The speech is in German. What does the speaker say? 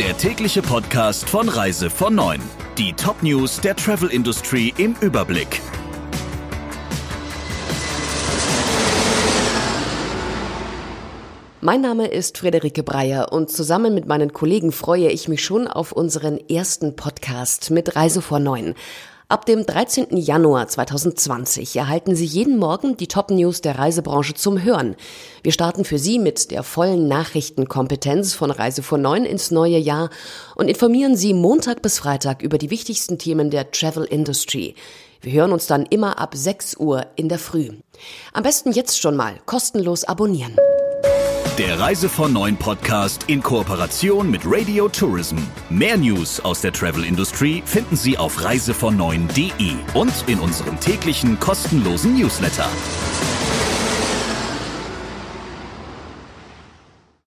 Der tägliche Podcast von Reise von 9. Die Top-News der Travel Industry im Überblick. Mein Name ist Friederike Breyer und zusammen mit meinen Kollegen freue ich mich schon auf unseren ersten Podcast mit Reise vor 9. Ab dem 13. Januar 2020 erhalten Sie jeden Morgen die Top-News der Reisebranche zum Hören. Wir starten für Sie mit der vollen Nachrichtenkompetenz von Reise vor 9 ins neue Jahr und informieren Sie Montag bis Freitag über die wichtigsten Themen der Travel Industry. Wir hören uns dann immer ab 6 Uhr in der Früh. Am besten jetzt schon mal kostenlos abonnieren. Der Reise von 9 Podcast in Kooperation mit Radio Tourism. Mehr News aus der Travel Industry finden Sie auf reisevon9.de und in unserem täglichen kostenlosen Newsletter.